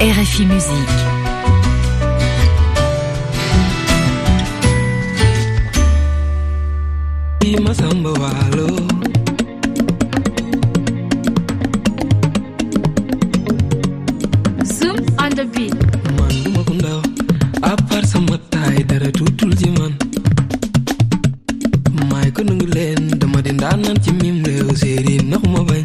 RFI Musique. Masamba Walo. Zoom on the beat. man duma ku ndaw à part sama taay dara tuutul ci man maay ko nangu leen dama di ndaanaan ci mim réew séeri nax bañ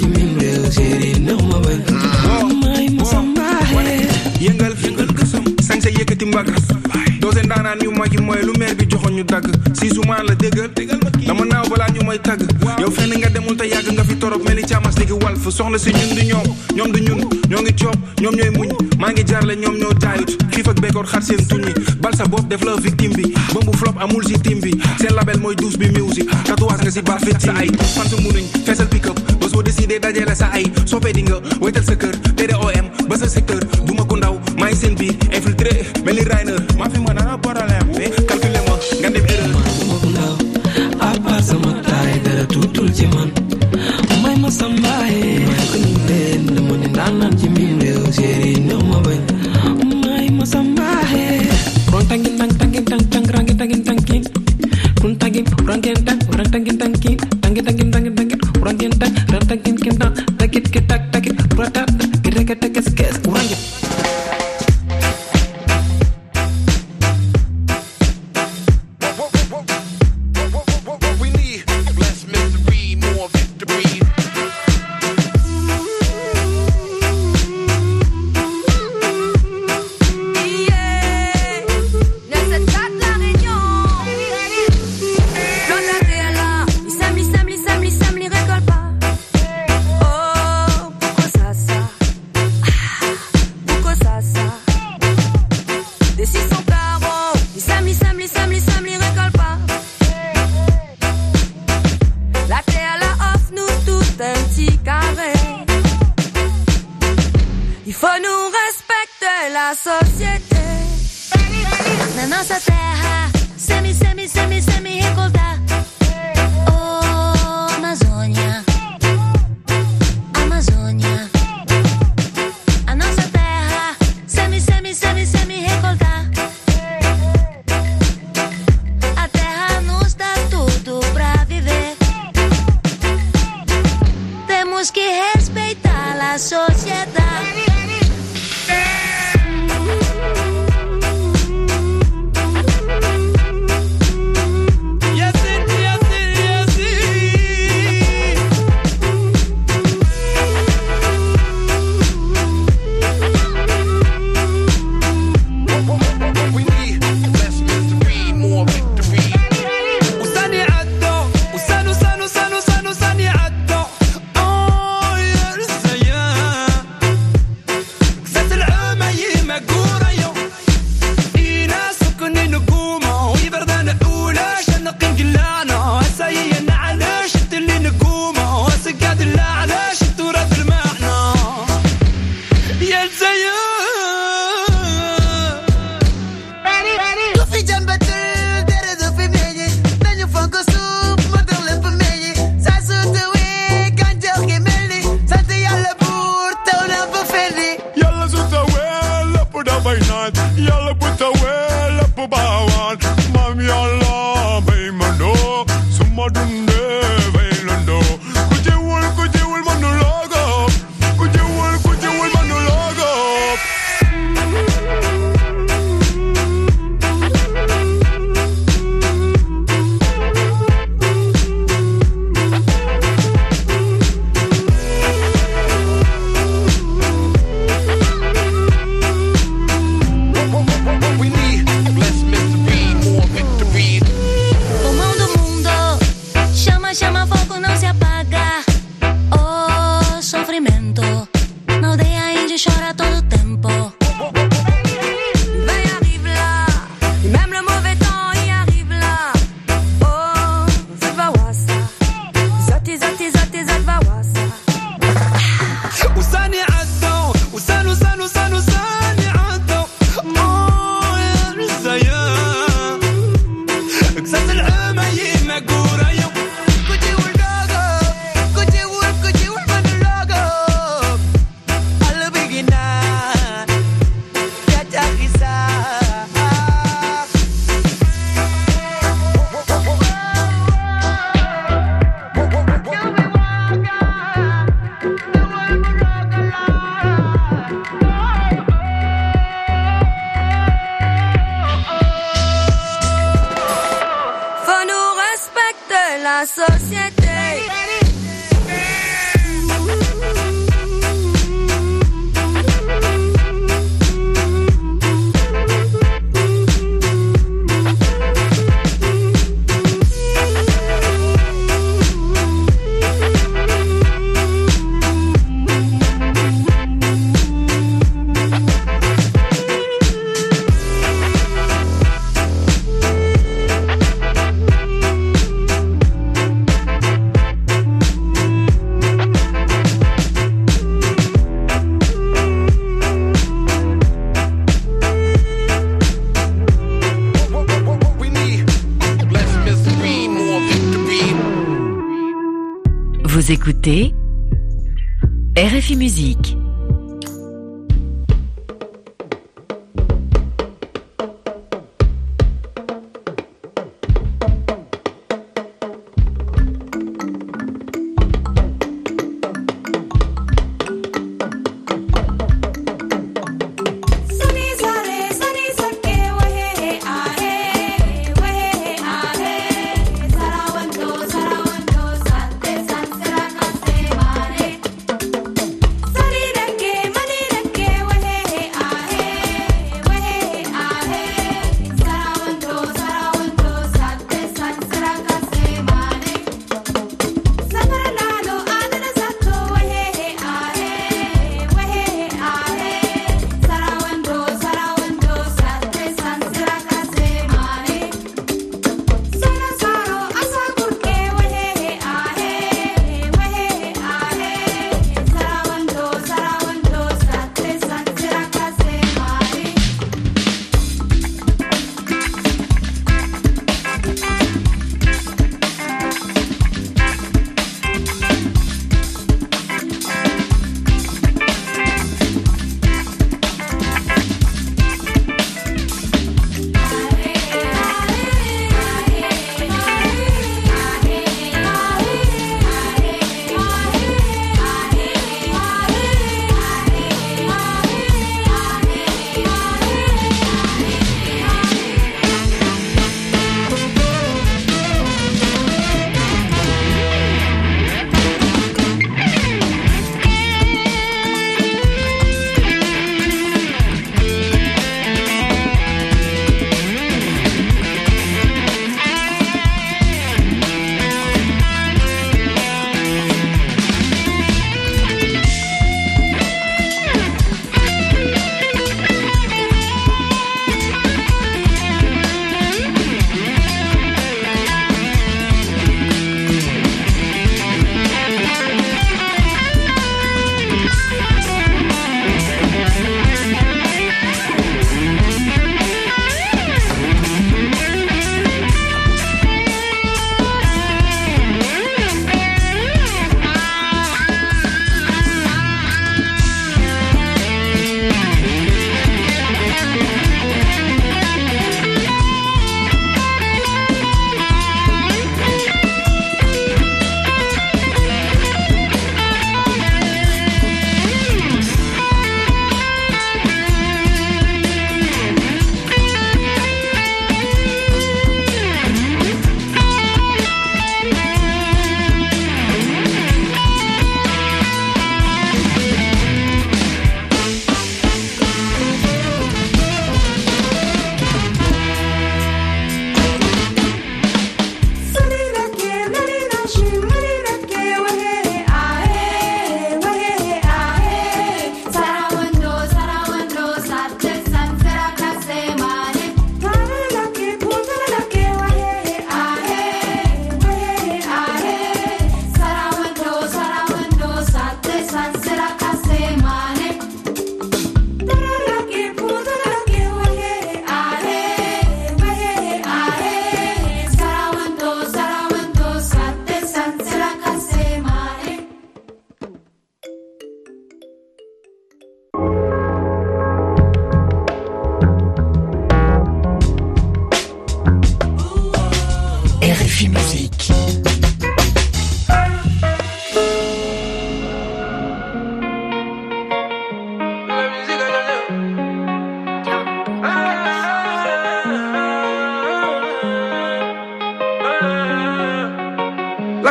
yow fenn nga demul te yàgg nga fi torop mel ni caamas ligi wal fu soxla si ñun du ñoom ñoom du ñun ñoo ngi coob ñoom ñooy muñ. Maa ngi jaarle ñoom ñoo jaayut. Xiif ak bekkoor xar seen tuñ yi. Bal sa bopp def la victime bi. Bëmbu flop amul si tim bi. Seen label mooy douce bi music. Tatouage nga si baat fit sa ay. Fan su munuñ feesal pick up. Bés boo décidé dajale sa ay. Soppee di nga wéetal sa kër. TDOM ba sa secteur. Du ma ko ndaw maa ngi seen biir. Infiltré mel ni Rainer. Maa fi mën a problème ci man may ma sambaaye may ko Il faut nous respecter la société. Na nossa terra, semi, semi, semi, semi recoltar. Oh, Amazônia, Amazônia. A nossa terra, semi, semi, semi, semi recoltar. A terra nos dá tudo pra viver. Temos que respeitar a sociedade. Vous écoutez RFI Musique.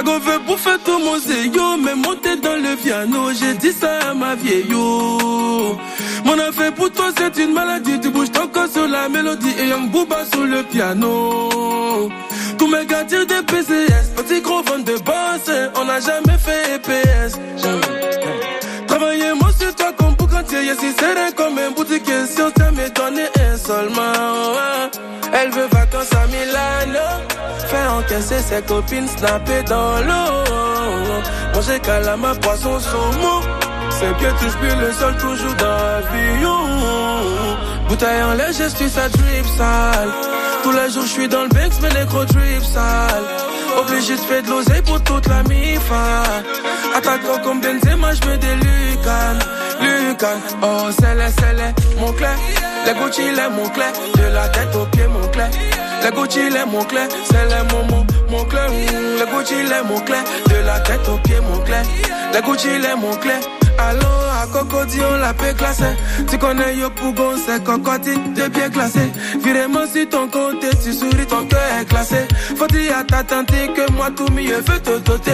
La go veut bouffer tout mon mais monter dans le piano, j'ai dit ça à ma vieillot. Mon affaire pour toi c'est une maladie, tu bouges ton corps sur la mélodie et Young Booba sur le piano. Tous mes gars tirent des PCS, petit gros vent de boss, on n'a jamais fait EPS. Travailler moi sur toi comme boucantier, yes, si c'est comme un boutique, encaisser ses copines, snapper dans l'eau. Manger calama, poisson, saumon. Ses pieds touchent plus le sol, toujours dans l'avion. Bouteille en l'air, je suis sa drip sale. Tous les jours, je suis dans le Banks, mais les gros drip sale. Obligé de faire de l'oseille pour toute la mifa. Attaquant comme Benzema, je mets des Oh, c'est les, c'est les, mon clé. Les Gucci, les mon clé. De la tête aux pieds, mon clé. Les Gucci, les mon clé. C'est les momos, mon clé. Mm, Les Gucci, les mon clé. De la tête aux pieds, mon clé. Les Gucci, les mon clé. Allô, à Cocody, on l'a paix classé. Tu connais Yo Pougon, c'est Cocody, de pieds classés. Virement sur ton compte, et tu souris, ton cœur est classé. Faut dire à ta tante que moi tout mieux veut te doter.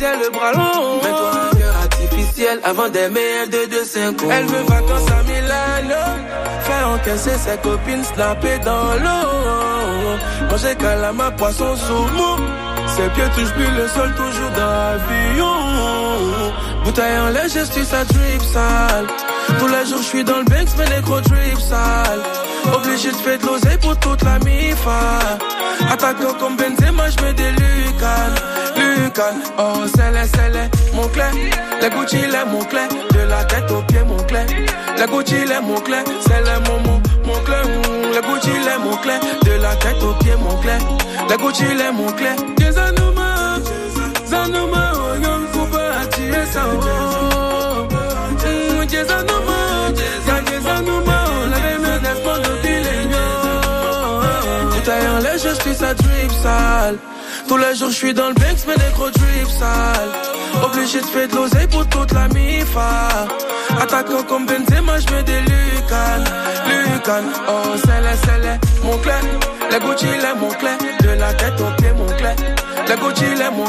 J'ai le bras long. Mets-toi un cœur artificiel avant d'aimer un 2 2 5 Elle veut vacances à Milano. Faire encaisser ses copines, snapper dans l'eau. Manger calama, poisson, saumon. Ses pieds touchent plus le sol, toujours dans l'avion. Bouteille en l'air, je suis sa drip sale. Tous les jours, je suis dans le Banks, mais les gros drip sale. Obligé de faire de l'oseille pour toute la mifa. Attaquant comme Benzema, je mets des Lucan. Oh, c'est les, c'est les, mon clé. Les Gucci, les mon clé. De la tête aux pieds, mon clé. Les Gucci, les mon clé. C'est les mon clé. Mm, Les Gucci, les mon clé. De la tête aux pieds, mon clé. Les Gucci, les mon clé. Des Zanuma, Tous les jours, je suis dans le Banks, mais les gros drip sale. Obligé de faire de pour toute la mifa. Attaquant comme Benzema, je mets des Lucan. Lucan, oh, c'est les, c'est les, mon clé. Les Gucci, les mon clé. De la tête aux pieds, mon clé. Les Gucci, les mon